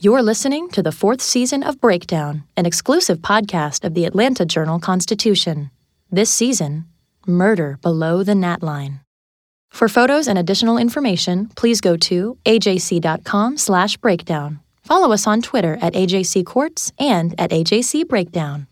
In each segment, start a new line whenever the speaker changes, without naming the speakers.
You're listening to the fourth season of Breakdown, an exclusive podcast of the Atlanta Journal Constitution. This season, Murder Below the Gnat Line. For photos and additional information, please go to ajc.com slash breakdown. Follow us on Twitter at AJC Courts and at AJC Breakdown.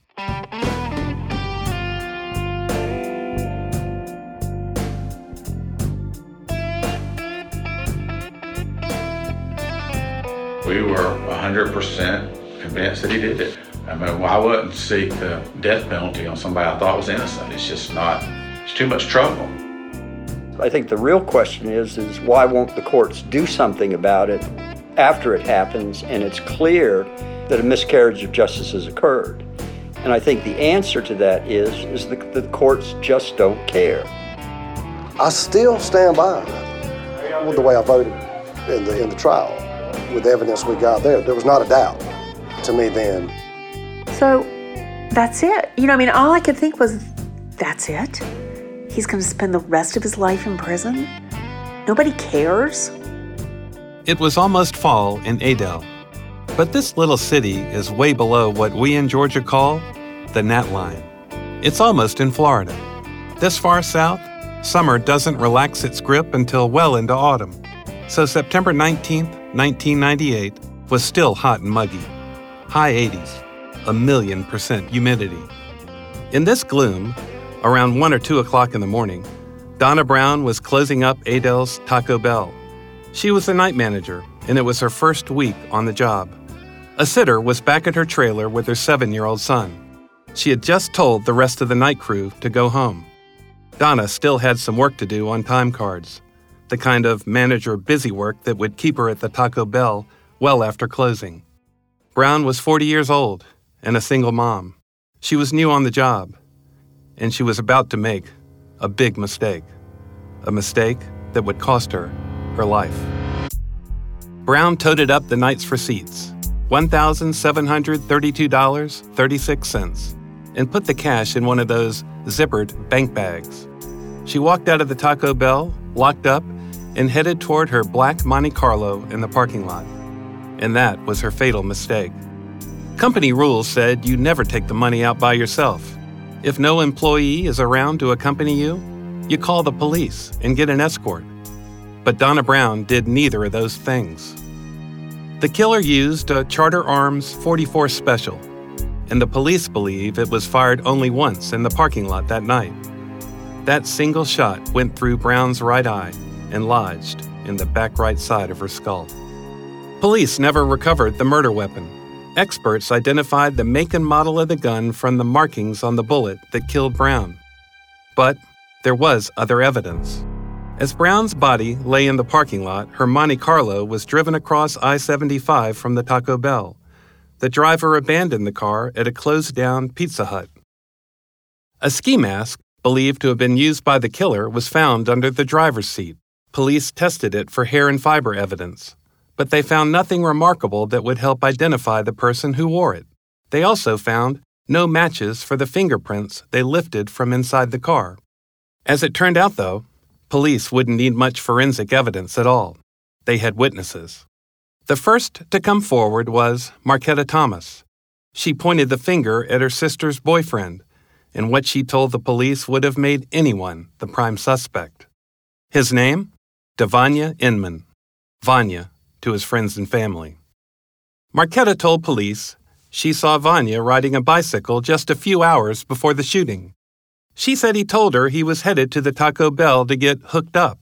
We were 100% convinced that he did it. I mean, well, I wouldn't seek the death penalty on somebody I thought was innocent. It's just not, it's too much trouble.
I think the real question is is why won't the courts do something about it after it happens and it's clear that a miscarriage of justice has occurred? And I think the answer to that is is the, the courts just don't care.
I still stand by with the way I voted in the in the trial. With the evidence we got there, there was not a doubt to me then.
So that's it. You know, I mean, all I could think was, that's it? He's going to spend the rest of his life in prison? Nobody cares?
It was almost fall in Adel, but this little city is way below what we in Georgia call the Gnat Line. It's almost in Florida. This far south, summer doesn't relax its grip until well into autumn. So September 19th, 1998 was still hot and muggy. High 80s, a million percent humidity. In this gloom, around 1 or 2 o'clock in the morning, Donna Brown was closing up Adel's Taco Bell. She was the night manager, and it was her first week on the job. A sitter was back at her trailer with her seven year old son. She had just told the rest of the night crew to go home. Donna still had some work to do on time cards, the kind of manager busy work that would keep her at the Taco Bell well after closing. Brown was 40 years old and a single mom. She was new on the job, and she was about to make a big mistake. A mistake that would cost her her life. Brown toted up the night's receipts $1,732.36 and put the cash in one of those zippered bank bags. She walked out of the Taco Bell, locked up, and headed toward her black Monte Carlo in the parking lot. And that was her fatal mistake. Company rules said you never take the money out by yourself. If no employee is around to accompany you, you call the police and get an escort. But Donna Brown did neither of those things. The killer used a Charter Arms 44 Special, and the police believe it was fired only once in the parking lot that night. That single shot went through Brown's right eye and lodged in the back right side of her skull. Police never recovered the murder weapon. Experts identified the make and model of the gun from the markings on the bullet that killed Brown. But there was other evidence. As Brown's body lay in the parking lot, her Monte Carlo was driven across I 75 from the Taco Bell. The driver abandoned the car at a closed down Pizza Hut. A ski mask, believed to have been used by the killer, was found under the driver's seat. Police tested it for hair and fiber evidence, but they found nothing remarkable that would help identify the person who wore it. They also found no matches for the fingerprints they lifted from inside the car. As it turned out, though, police wouldn't need much forensic evidence at all. They had witnesses. The first to come forward was Marquetta Thomas. She pointed the finger at her sister's boyfriend, and what she told the police would have made anyone the prime suspect. His name? Devonia Inman. Vanya to his friends and family. Marquetta told police she saw Vanya riding a bicycle just a few hours before the shooting. She said he told her he was headed to the Taco Bell to get hooked up.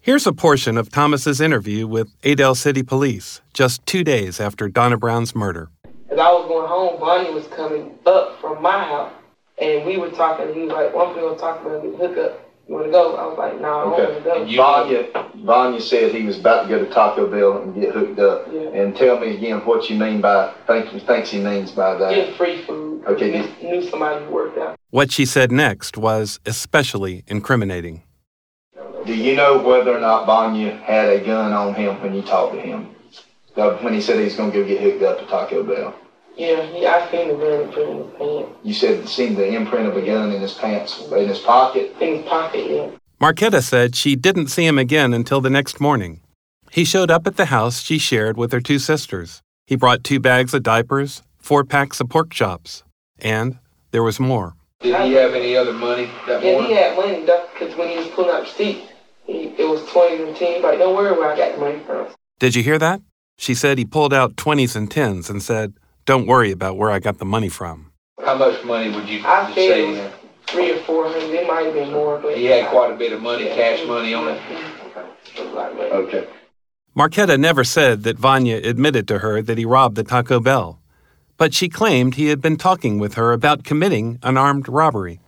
Here's a portion of Thomas's interview with Adel City Police just two days after Donna Brown's murder.
As I was going home, Bonnie was coming up from my house, and we were talking. He was like, "Well, I'm gonna talk about get hook up. You want to go?" I was like, "No, nah, I don't okay. want to go."
Vanya, Vanya said he was about to go to Taco Bell and get hooked up.
Yeah.
And tell me again what you mean by think thinks he means by that.
Get free food.
Okay.
Knew, knew somebody who worked out.
What she said next was especially incriminating.
Do you know whether or not Vanya had a gun on him when you talked to him? When he said he was going to go get hooked up to Taco Bell?
Yeah, yeah, I seen the gun imprint in his pants.
You said seen the imprint of a gun in his pants, in his pocket?
In his pocket, yeah.
Marquetta said she didn't see him again until the next morning. He showed up at the house she shared with her two sisters. He brought two bags of diapers, four packs of pork chops, and there was more.
Did he have any other money that
yeah,
morning?
he had money, because when he was pulling out the seat, he, it was 20s and 10s. Like, don't worry where I got the money from.
Did you hear that? She said he pulled out 20s and 10s and said, don't worry about where I got the money from.
How much money would you,
I
you say? It
was three or four hundred. It might have been more. But
he had quite a bit of money, cash money on it.
Okay.
Marquetta never said that Vanya admitted to her that he robbed the Taco Bell, but she claimed he had been talking with her about committing an armed robbery.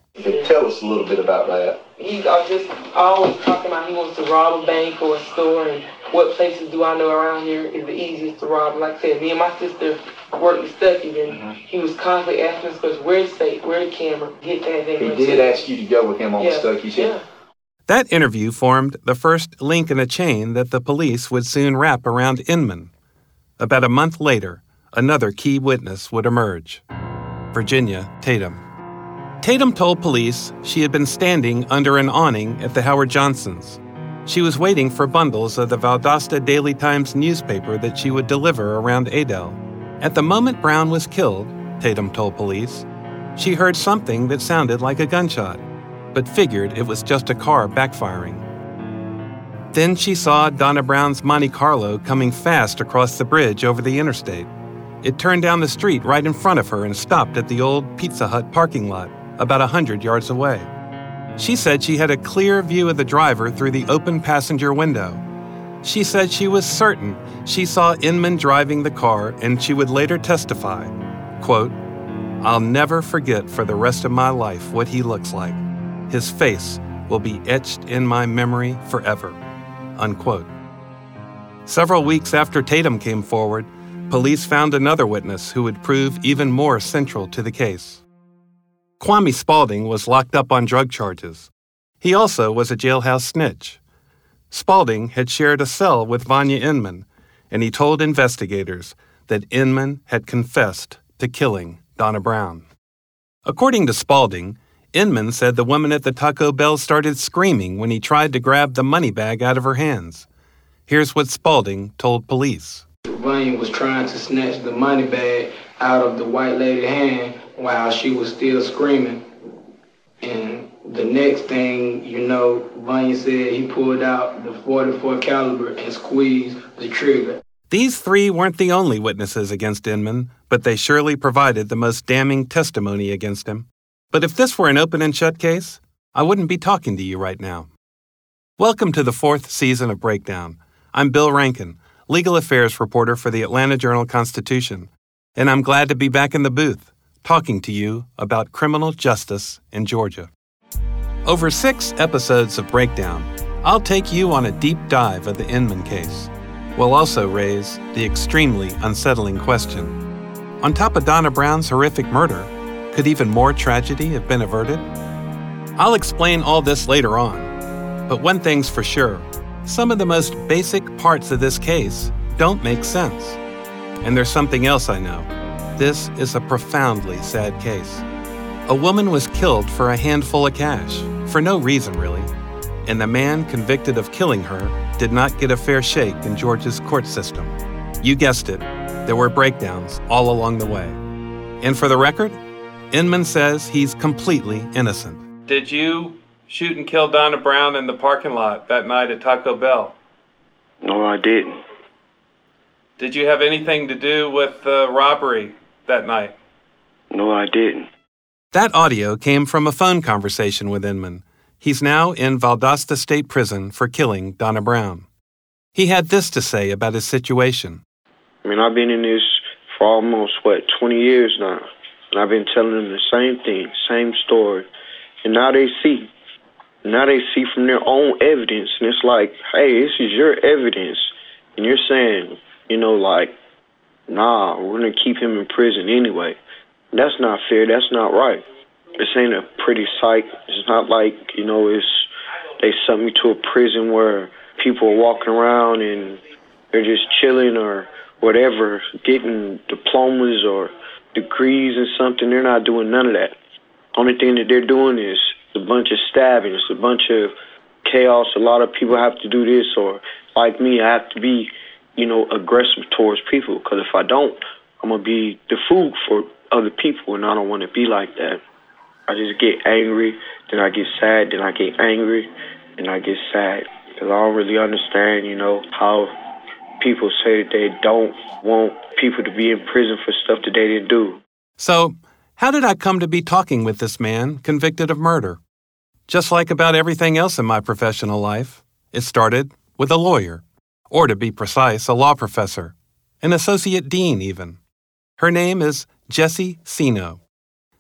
Tell us a little bit about that.
He uh, just always talking about he wants to rob a bank or a store and what places do I know around here is the easiest to rob. Like I said, me and my sister worked at Stuckey and mm-hmm. he was constantly asking us, "Where's where's safe? Where's the camera? Get that thing."
He did ask you to go with him on
yeah.
the Stuckey
ship. Yeah.
That interview formed the first link in a chain that the police would soon wrap around Inman. About a month later, another key witness would emerge Virginia Tatum. Tatum told police she had been standing under an awning at the Howard Johnsons. She was waiting for bundles of the Valdosta Daily Times newspaper that she would deliver around Adel. At the moment Brown was killed, Tatum told police, she heard something that sounded like a gunshot, but figured it was just a car backfiring. Then she saw Donna Brown's Monte Carlo coming fast across the bridge over the interstate. It turned down the street right in front of her and stopped at the old Pizza Hut parking lot, about a hundred yards away. She said she had a clear view of the driver through the open passenger window. She said she was certain she saw Inman driving the car and she would later testify, quote, I'll never forget for the rest of my life what he looks like. His face will be etched in my memory forever. Unquote. Several weeks after Tatum came forward, police found another witness who would prove even more central to the case. Kwame Spalding was locked up on drug charges. He also was a jailhouse snitch. Spalding had shared a cell with Vanya Inman, and he told investigators that Inman had confessed to killing Donna Brown. According to Spalding, Inman said the woman at the Taco Bell started screaming when he tried to grab the money bag out of her hands. Here's what Spalding told police.
Vanya was trying to snatch the money bag out of the white lady's hand while she was still screaming. And the next thing you know, Vanya said he pulled out the 44 caliber and squeezed the trigger.
These three weren't the only witnesses against Inman, but they surely provided the most damning testimony against him. But if this were an open and shut case, I wouldn't be talking to you right now. Welcome to the fourth season of Breakdown. I'm Bill Rankin, legal affairs reporter for the Atlanta Journal Constitution, and I'm glad to be back in the booth, talking to you about criminal justice in Georgia. Over six episodes of Breakdown, I'll take you on a deep dive of the Inman case. We'll also raise the extremely unsettling question On top of Donna Brown's horrific murder, could even more tragedy have been averted? I'll explain all this later on. But one thing's for sure some of the most basic parts of this case don't make sense. And there's something else I know. This is a profoundly sad case. A woman was killed for a handful of cash, for no reason really, and the man convicted of killing her did not get a fair shake in Georgia's court system. You guessed it, there were breakdowns all along the way. And for the record, Inman says he's completely innocent. Did you shoot and kill Donna Brown in the parking lot that night at Taco Bell?
No, I didn't.
Did you have anything to do with the robbery that night?
No, I didn't.
That audio came from a phone conversation with Inman. He's now in Valdosta State Prison for killing Donna Brown. He had this to say about his situation.
I mean, I've been in this for almost, what, 20 years now. And I've been telling them the same thing, same story. And now they see. Now they see from their own evidence. And it's like, hey, this is your evidence. And you're saying, you know, like, nah, we're to keep him in prison anyway. That's not fair. That's not right. This ain't a pretty sight. It's not like, you know, it's they sent me to a prison where people are walking around and they're just chilling or whatever, getting diplomas or degrees and something. They're not doing none of that. Only thing that they're doing is a bunch of stabbings, a bunch of chaos. A lot of people have to do this, or like me, I have to be, you know, aggressive towards people. Because if I don't, I'm gonna be the food for other people, and I don't want to be like that. I just get angry, then I get sad, then I get angry, and I get sad. Because I don't really understand, you know, how people say that they don't want people to be in prison for stuff that they didn't do.
So, how did I come to be talking with this man convicted of murder? Just like about everything else in my professional life, it started with a lawyer, or to be precise, a law professor, an associate dean even. Her name is Jessie Cino.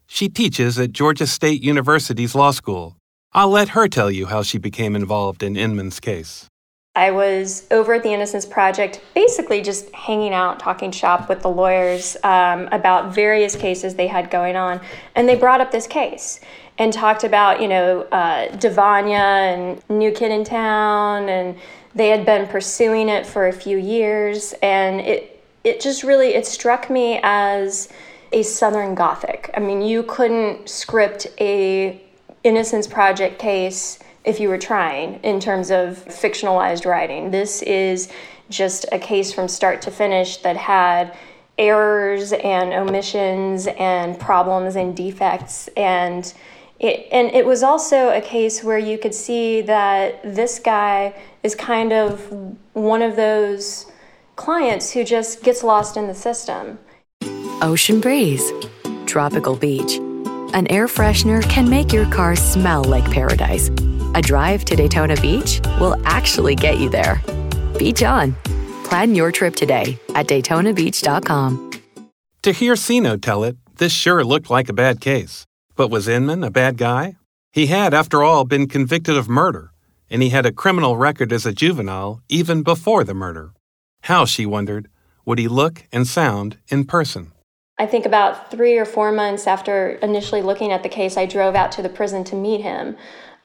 She teaches at Georgia State University's law school. I'll let her tell you how she became involved in Inman's case.
I was over at the Innocence Project, basically just hanging out, talking shop with the lawyers um, about various cases they had going on. And they brought up this case and talked about, you know, uh, Devonia and New Kid in Town, and they had been pursuing it for a few years. And it, it just really, it struck me as a Southern Gothic. I mean, you couldn't script a Innocence Project case if you were trying in terms of fictionalized writing. This is just a case from start to finish that had errors and omissions and problems and defects and it, and it was also a case where you could see that this guy is kind of one of those clients who just gets lost in the system.
Ocean breeze, tropical beach. An air freshener can make your car smell like paradise. A drive to Daytona Beach will actually get you there. Beach on. Plan your trip today at DaytonaBeach.com.
To hear Cino tell it, this sure looked like a bad case. But was Inman a bad guy? He had, after all, been convicted of murder, and he had a criminal record as a juvenile even before the murder. How, she wondered, would he look and sound in person?
I think about three or four months after initially looking at the case, I drove out to the prison to meet him.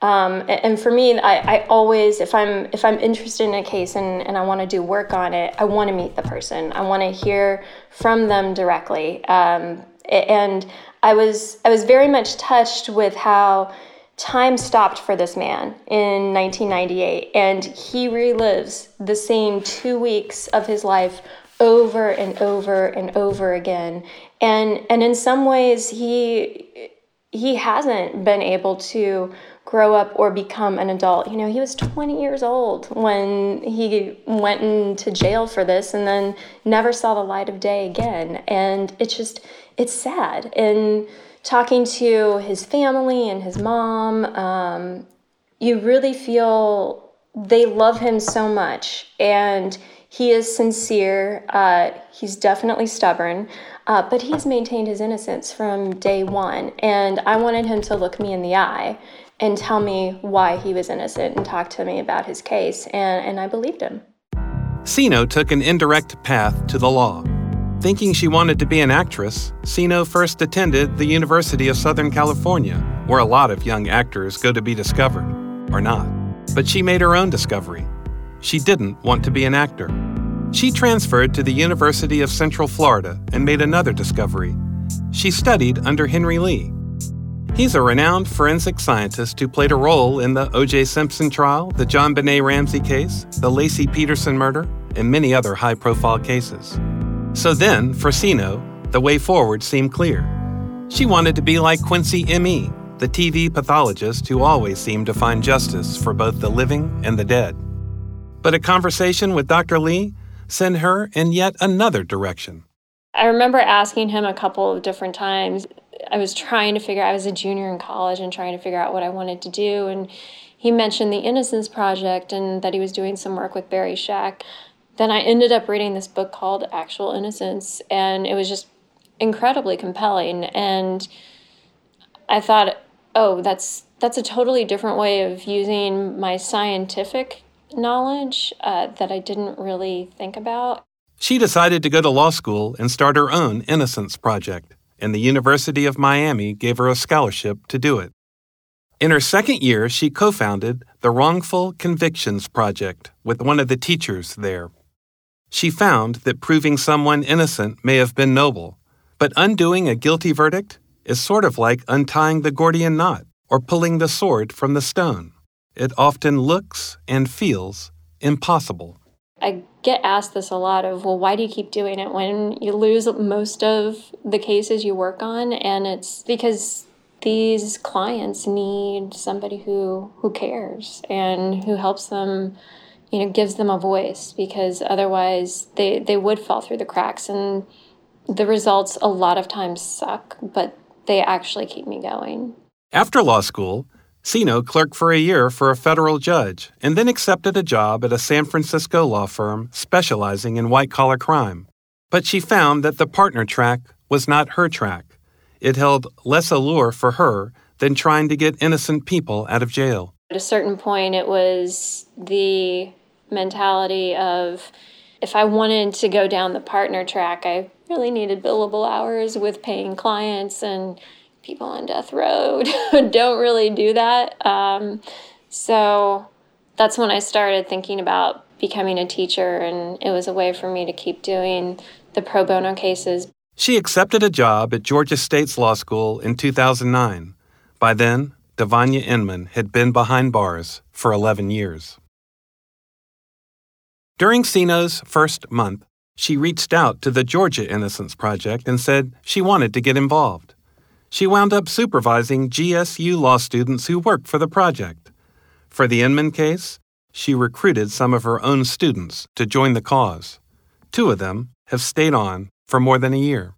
Um, and for me, I, I, always, if I'm if I'm interested in a case and, and I want to do work on it, I want to meet the person. I want to hear from them directly. Um, and I was I was very much touched with how time stopped for this man in 1998, and he relives the same two weeks of his life over and over and over again. And and in some ways, he he hasn't been able to grow up or become an adult. You know, he was 20 years old when he went into jail for this and then never saw the light of day again. And it's just, it's sad. And talking to his family and his mom, um, you really feel they love him so much. And he is sincere. Uh, he's definitely stubborn. Uh, but he has maintained his innocence from day one. And I wanted him to look me in the eye and tell me why he was innocent and talk to me about his case. And, and I believed him.
Cino took an indirect path to the law. Thinking she wanted to be an actress, Cino first attended the University of Southern California, where a lot of young actors go to be discovered, or not. But she made her own discovery. She didn't want to be an actor. She transferred to the University of Central Florida and made another discovery. She studied under Henry Lee, He's a renowned forensic scientist who played a role in the O.J. Simpson trial, the JonBenét Ramsey case, the Laci Peterson murder, and many other high profile cases. So then, for Cino, the way forward seemed clear. She wanted to be like Quincy M.E., the TV pathologist who always seemed to find justice for both the living and the dead. But a conversation with Dr. Lee sent her in yet another direction.
I remember asking him a couple of different times. I was trying to figure I was a junior in college and trying to figure out what I wanted to do and he mentioned the Innocence Project and that he was doing some work with Barry Scheck. Then I ended up reading this book called Actual Innocence and it was just incredibly compelling and I thought, "Oh, that's that's a totally different way of using my scientific knowledge uh, that I didn't really think about."
She decided to go to law school and start her own Innocence Project, and the University of Miami gave her a scholarship to do it. In her second year, she co founded the Wrongful Convictions Project with one of the teachers there. She found that proving someone innocent may have been noble, but undoing a guilty verdict is sort of like untying the Gordian knot or pulling the sword from the stone. It often looks and feels impossible.
I get asked this a lot of, well, why do you keep doing it when you lose most of the cases you work on? And it's because these clients need somebody who who cares and who helps them, you know, gives them a voice because otherwise they they would fall through the cracks and the results a lot of times suck, but they actually keep me going.
After law school, Cino clerked for a year for a federal judge and then accepted a job at a San Francisco law firm specializing in white collar crime. But she found that the partner track was not her track. It held less allure for her than trying to get innocent people out of jail.
At a certain point, it was the mentality of if I wanted to go down the partner track, I really needed billable hours with paying clients and people on death row don't really do that. Um, so that's when I started thinking about becoming a teacher, and it was a way for me to keep doing the pro bono cases.
She accepted a job at Georgia State's law school in 2009. By then, Devonia Inman had been behind bars for 11 years. During Cino's first month, she reached out to the Georgia Innocence Project and said she wanted to get involved she wound up supervising GSU law students who worked for the project. For the Inman case, she recruited some of her own students to join the cause. Two of them have stayed on for more than a year.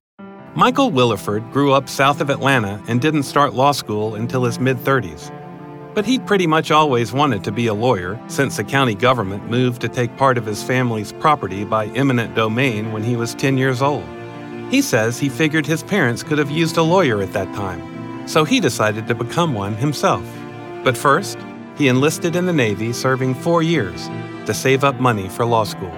Michael Williford grew up south of Atlanta and didn't start law school until his mid 30s. But he'd pretty much always wanted to be a lawyer since the county government moved to take part of his family's property by eminent domain when he was 10 years old. He says he figured his parents could have used a lawyer at that time, so he decided to become one himself. But first, he enlisted in the Navy, serving four years to save up money for law school.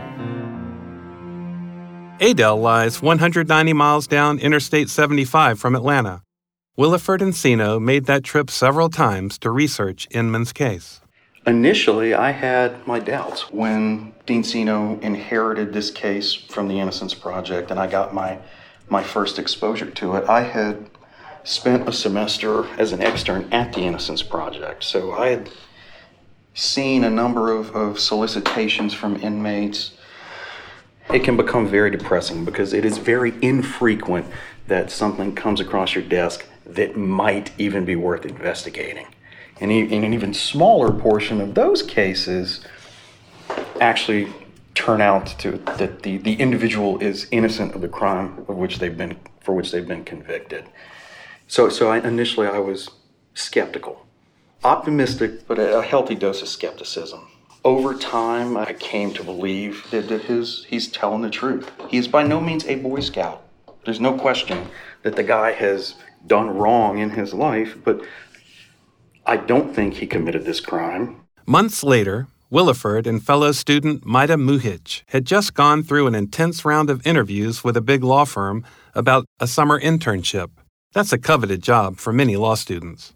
Adel lies 190 miles down Interstate 75 from Atlanta. Williford and Cino made that trip several times to research Inman's case.
Initially, I had my doubts when Dean Cino inherited this case from the Innocence Project and I got my my first exposure to it, I had spent a semester as an extern at the Innocence Project. So I had seen a number of, of solicitations from inmates. It can become very depressing because it is very infrequent that something comes across your desk that might even be worth investigating. And in an even smaller portion of those cases, actually turn out to that the, the individual is innocent of the crime of which they've been for which they've been convicted. So so I, initially I was skeptical, optimistic, but a, healthy dose of skepticism. Over time, I came to believe that, that his he's telling the truth. He is by no means a Boy Scout. There's no question that the guy has done wrong in his life, but I don't think he committed this crime.
Months later, Williford and fellow student Maida Muhich had just gone through an intense round of interviews with a big law firm about a summer internship. That's a coveted job for many law students.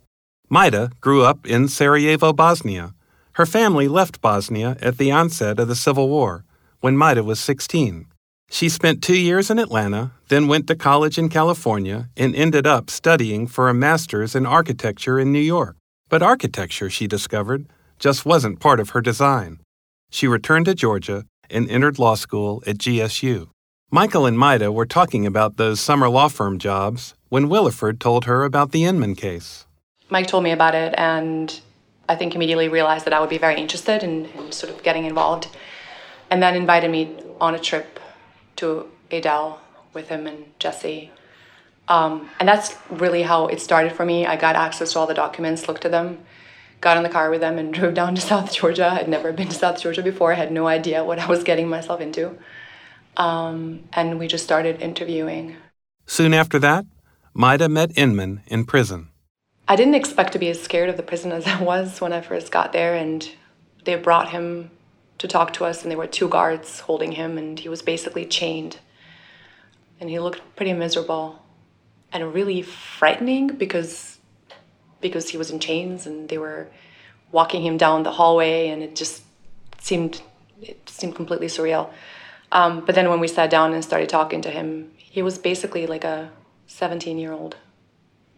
Maida grew up in Sarajevo, Bosnia. Her family left Bosnia at the onset of the Civil War, when Maida was 16. She spent two years in Atlanta, then went to college in California, and ended up studying for a master's in architecture in New York. But architecture, she discovered, just wasn't part of her design. She returned to Georgia and entered law school at GSU. Michael and Maida were talking about those summer law firm jobs when Williford told her about the Inman case.
Mike told me about it, and I think immediately realized that I would be very interested in, in sort of getting involved, and then invited me on a trip to Adele with him and Jesse. Um, and that's really how it started for me. I got access to all the documents, looked at them, got in the car with them, and drove down to South Georgia. I'd never been to South Georgia before. I had no idea what I was getting myself into. Um, and we just started interviewing.
Soon after that, Maida met Inman in prison.
I didn't expect to be as scared of the prison as I was when I first got there, and they brought him to talk to us, and there were two guards holding him, and he was basically chained. And he looked pretty miserable and really frightening because because he was in chains and they were walking him down the hallway and it just seemed it seemed completely surreal. Um, but then when we sat down and started talking to him he was basically like a 17 year old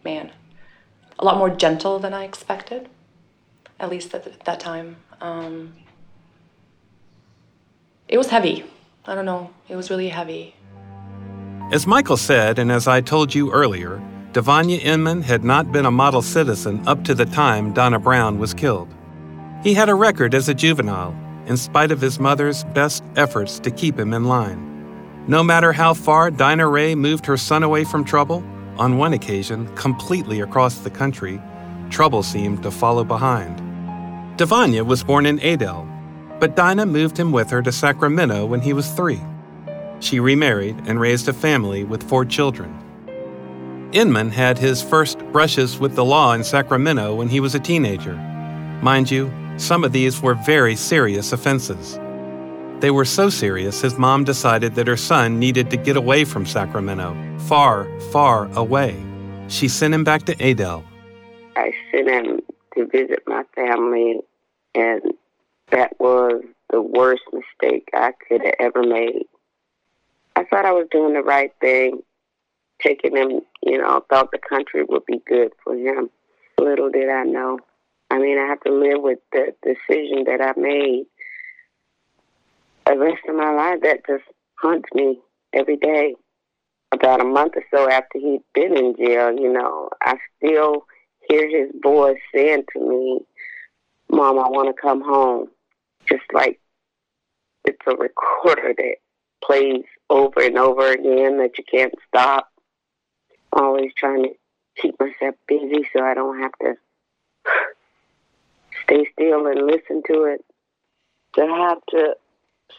man. A lot more gentle than i expected at least at that time. Um, it was heavy i don't know it was really heavy
as Michael said, and as I told you earlier, Devonia Inman had not been a model citizen up to the time Donna Brown was killed. He had a record as a juvenile, in spite of his mother's best efforts to keep him in line. No matter how far Dinah Ray moved her son away from trouble, on one occasion, completely across the country, trouble seemed to follow behind. Devonia was born in Adel, but Dinah moved him with her to Sacramento when he was three. She remarried and raised a family with four children. Inman had his first brushes with the law in Sacramento when he was a teenager. Mind you, some of these were very serious offenses. They were so serious his mom decided that her son needed to get away from Sacramento, far, far away. She sent him back to Adel.
I sent him to visit my family, and that was the worst mistake I could have ever made. I thought I was doing the right thing, taking him, you know, thought the country would be good for him. Little did I know. I mean, I have to live with the decision that I made. The rest of my life, that just haunts me every day. About a month or so after he'd been in jail, you know, I still hear his voice saying to me, Mom, I want to come home. Just like it's a recorder that plays over and over again that you can't stop. Always trying to keep myself busy so I don't have to stay still and listen to it. To have to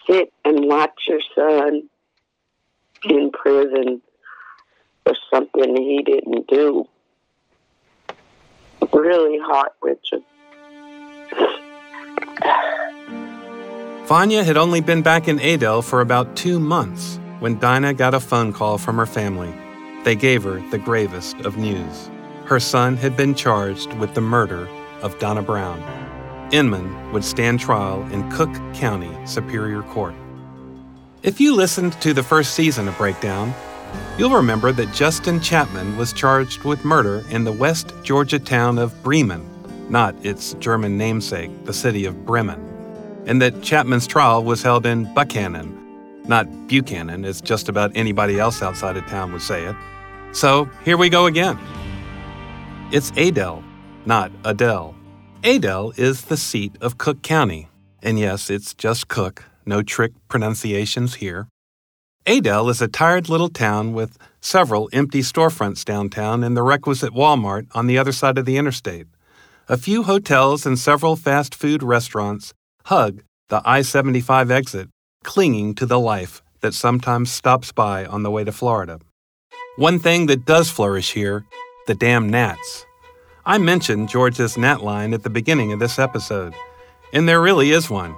sit and watch your son in prison for something he didn't do. Really heart wrenching.
Vanya had only been back in Adel for about two months when Dinah got a phone call from her family. They gave her the gravest of news. Her son had been charged with the murder of Donna Brown. Inman would stand trial in Cook County Superior Court. If you listened to the first season of Breakdown, you'll remember that Justin Chapman was charged with murder in the West Georgia town of Bremen, not its German namesake, the city of Bremen and that Chapman's trial was held in Buchanan, not Buchanan, as just about anybody else outside of town would say it. So here we go again. It's Adel, not Adele. Adel is the seat of Cook County. And yes, it's just Cook, no trick pronunciations here. Adel is a tired little town with several empty storefronts downtown and the requisite Walmart on the other side of the interstate. A few hotels and several fast food restaurants hug the I 75 exit, clinging to the life that sometimes stops by on the way to Florida. One thing that does flourish here the damn gnats. I mentioned Georgia's gnat line at the beginning of this episode, and there really is one.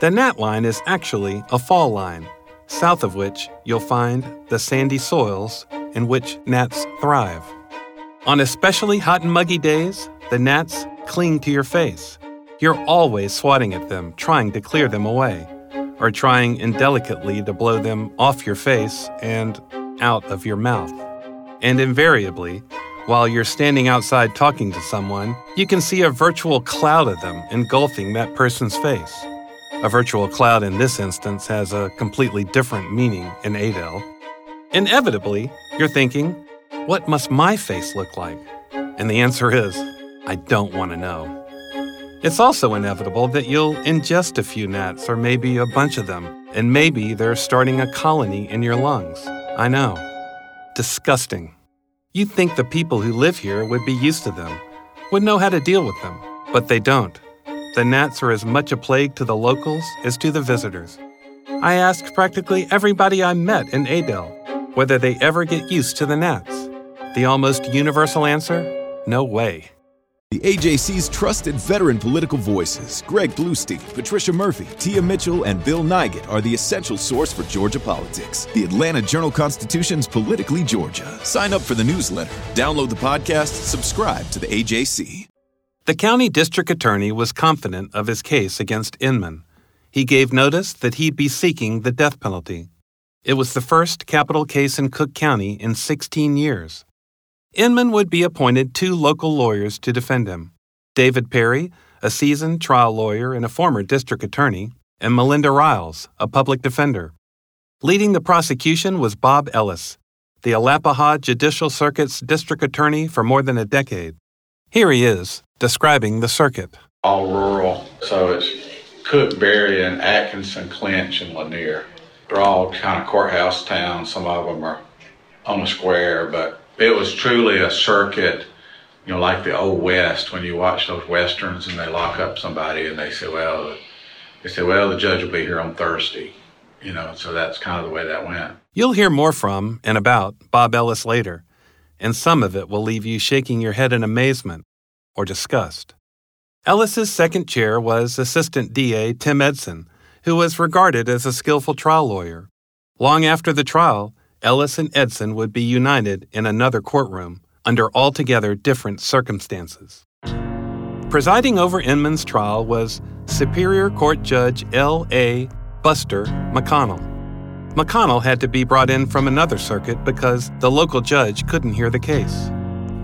The gnat line is actually a fall line, south of which you'll find the sandy soils in which gnats thrive. On especially hot and muggy days, the gnats cling to your face, you're always swatting at them, trying to clear them away, or trying indelicately to blow them off your face and out of your mouth. And invariably, while you're standing outside talking to someone, you can see a virtual cloud of them engulfing that person's face. A virtual cloud in this instance has a completely different meaning in Adel. Inevitably, you're thinking, what must my face look like? And the answer is, I don't want to know. It's also inevitable that you'll ingest a few gnats or maybe a bunch of them And maybe they're starting a colony in your lungs. I know. Disgusting. You'd think the people who live here would be used to them, would know how to deal with them, but they don't. The gnats are as much a plague to the locals as to the visitors. I asked practically everybody I met in Adel whether they ever get used to the gnats. The almost universal answer no way.
The AJC's trusted veteran political voices, Greg Bluestein, Patricia Murphy, Tia Mitchell, and Bill Nigut, are the essential source for Georgia politics. The Atlanta Journal Constitution's Politically Georgia. Sign up for the newsletter, download the podcast, subscribe to the AJC.
The county district attorney was confident of his case against Inman. He gave notice that he'd be seeking the death penalty. It was the first capital case in Cook County in 16 years. Inman would be appointed two local lawyers to defend him David Perry, a seasoned trial lawyer and a former district attorney, and Melinda Riles, a public defender. Leading the prosecution was Bob Ellis, the Alapaha Judicial Circuit's district attorney for more than a decade. Here he is, describing the circuit.
All rural, so it's Cook, Berrien, and Atkinson, Clinch, and Lanier. They're all kind of courthouse towns. Some of them are on a square, but it was truly a circuit, you know, like the old West when you watch those westerns and they lock up somebody and they say, well, they say, well, the judge will be here on Thursday, you know, so that's kind of the way that went.
You'll hear more from and about Bob Ellis later, and some of it will leave you shaking your head in amazement or disgust. Ellis's second chair was Assistant DA Tim Edson, who was regarded as a skillful trial lawyer. Long after the trial, Ellis and Edson would be united in another courtroom under altogether different circumstances. Presiding over Inman's trial was Superior Court Judge L.A. Buster McConnell. McConnell had to be brought in from another circuit because the local judge couldn't hear the case.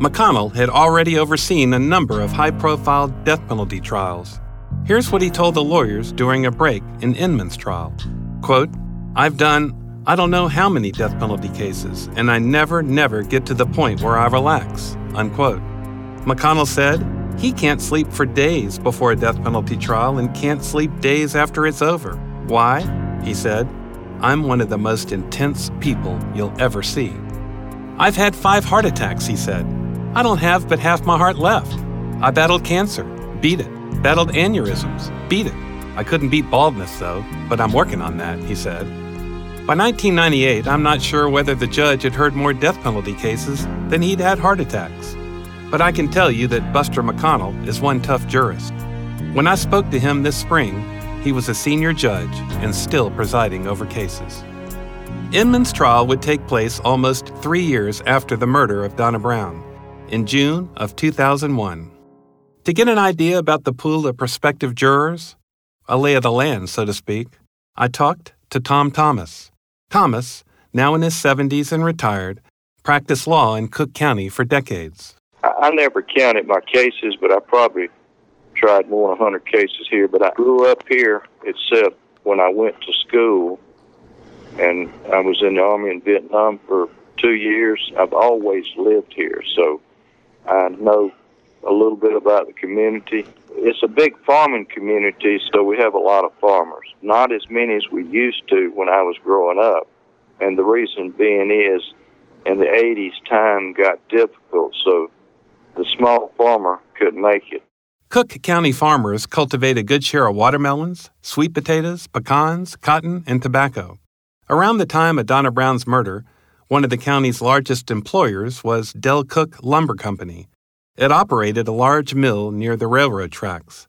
McConnell had already overseen a number of high profile death penalty trials. Here's what he told the lawyers during a break in Inman's trial Quote, I've done I don't know how many death penalty cases, and I never, never get to the point where I relax. Unquote. McConnell said he can't sleep for days before a death penalty trial and can't sleep days after it's over. Why? He said, I'm one of the most intense people you'll ever see. I've had five heart attacks, he said. I don't have but half my heart left. I battled cancer, beat it. Battled aneurysms, beat it. I couldn't beat baldness, though, but I'm working on that, he said. By 1998, I'm not sure whether the judge had heard more death penalty cases than he'd had heart attacks. But I can tell you that Buster McConnell is one tough jurist. When I spoke to him this spring, he was a senior judge and still presiding over cases. Inman's trial would take place almost three years after the murder of Donna Brown, in June of 2001. To get an idea about the pool of prospective jurors, a lay of the land, so to speak, I talked to Tom Thomas. Thomas, now in his 70s and retired, practiced law in Cook County for decades.
I never counted my cases, but I probably tried more than 100 cases here. But I grew up here, except when I went to school, and I was in the Army in Vietnam for two years. I've always lived here, so I know a little bit about the community. It's a big farming community, so we have a lot of farmers. Not as many as we used to when I was growing up. And the reason being is in the 80s, time got difficult, so the small farmer couldn't make it.
Cook County farmers cultivate a good share of watermelons, sweet potatoes, pecans, cotton, and tobacco. Around the time of Donna Brown's murder, one of the county's largest employers was Del Cook Lumber Company, it operated a large mill near the railroad tracks.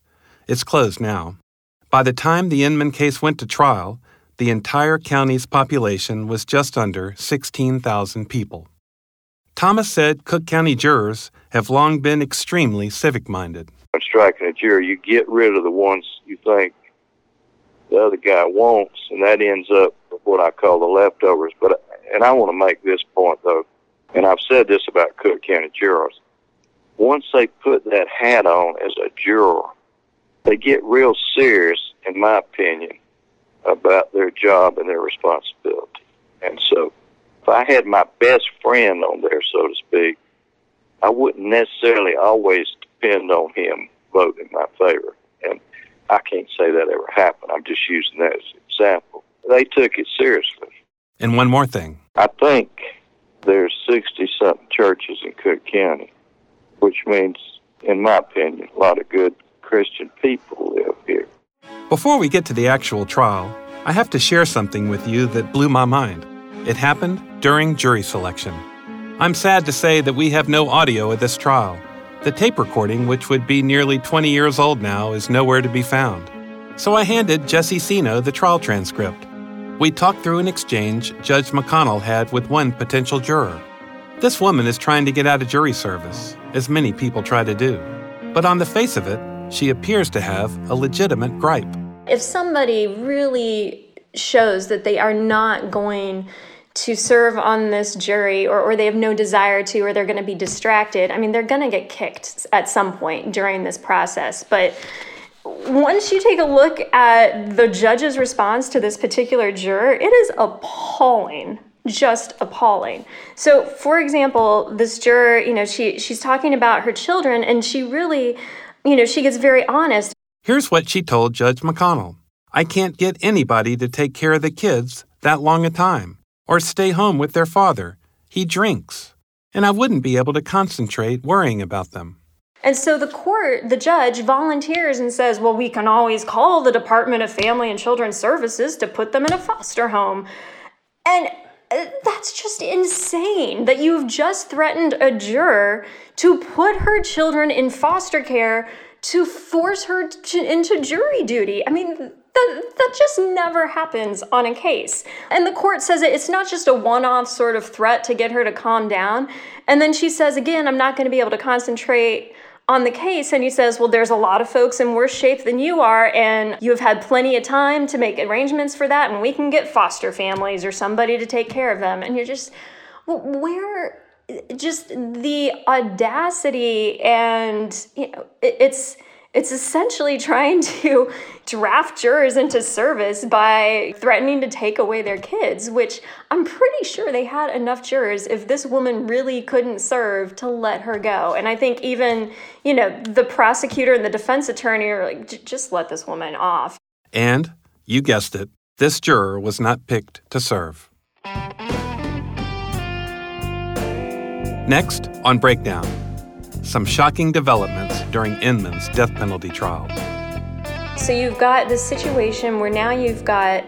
It's closed now. By the time the Inman case went to trial, the entire county's population was just under 16,000 people. Thomas said Cook County jurors have long been extremely civic minded.
When striking a jury, you get rid of the ones you think the other guy wants, and that ends up with what I call the leftovers. But and I want to make this point though, and I've said this about Cook County jurors once they put that hat on as a juror, they get real serious, in my opinion, about their job and their responsibility. And so, if I had my best friend on there, so to speak, I wouldn't necessarily always depend on him voting in my favor. And I can't say that ever happened. I'm just using that as an example. they took it seriously.
And one more thing.
I think there's 60 something churches in Cook County, which means, in my opinion, a lot of good Christian people live here.
Before we get to the actual trial, I have to share something with you that blew my mind. It happened during jury selection. I'm sad to say that we have no audio of this trial. The tape recording, which would be nearly 20 years old now, is nowhere to be found. So I handed Jesse Cino the trial transcript. We talked through an exchange Judge McConnell had with one potential juror. This woman is trying to get out of jury service, as many people try to do. But on the face of it, she appears to have a legitimate gripe.
If somebody really shows that they are not going to serve on this jury or, or they have no desire to or they're going to be distracted, I mean, they're going to get kicked at some point during this process. But once you take a look at the judge's response to this particular juror, it is appalling just appalling. So, for example, this juror, you know, she she's talking about her children and she really, you know, she gets very honest.
Here's what she told Judge McConnell. I can't get anybody to take care of the kids that long a time or stay home with their father. He drinks, and I wouldn't be able to concentrate worrying about them.
And so the court, the judge volunteers and says, well, we can always call the Department of Family and Children's Services to put them in a foster home. And that's just insane that you've just threatened a juror to put her children in foster care to force her to, into jury duty. I mean, that, that just never happens on a case. And the court says it, it's not just a one off sort of threat to get her to calm down. And then she says, again, I'm not going to be able to concentrate on the case and he says, Well, there's a lot of folks in worse shape than you are, and you have had plenty of time to make arrangements for that, and we can get foster families or somebody to take care of them. And you're just, well, where, just the audacity and, you know, it, it's, it's essentially trying to draft jurors into service by threatening to take away their kids, which I'm pretty sure they had enough jurors if this woman really couldn't serve to let her go. And I think even, you know, the prosecutor and the defense attorney are like, just let this woman off.
And, you guessed it, this juror was not picked to serve. Next on Breakdown some shocking developments during Inman's death penalty trial.
So you've got this situation where now you've got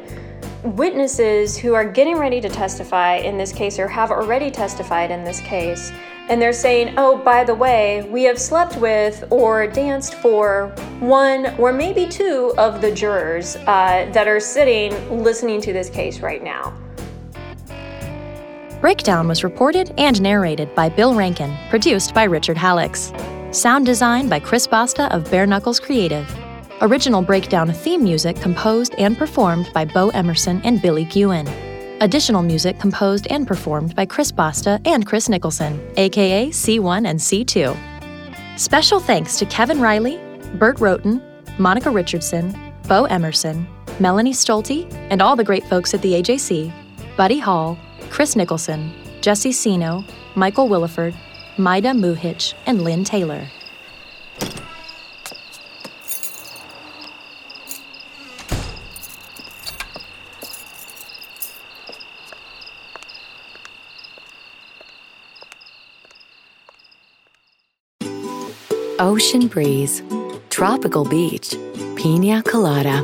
witnesses who are getting ready to testify in this case or have already testified in this case. And they're saying, oh, by the way, we have slept with or danced for one or maybe two of the jurors uh, that are sitting listening to this case right now.
Breakdown was reported and narrated by Bill Rankin, produced by Richard Halicks. Sound design by Chris Basta of Bare Knuckles Creative. Original Breakdown theme music composed and performed by Bo Emerson and Billy Gewen. Additional music composed and performed by Chris Basta and Chris Nicholson, aka C1 and C2. Special thanks to Kevin Riley, Bert Roughton, Monica Richardson, Bo Emerson, Melanie Stolte, and all the great folks at the AJC, Buddy Hall, Chris Nicholson, Jesse Cino, Michael Williford, Maida Muhich, and Lynn Taylor.
Ocean breeze, tropical beach, pina colada.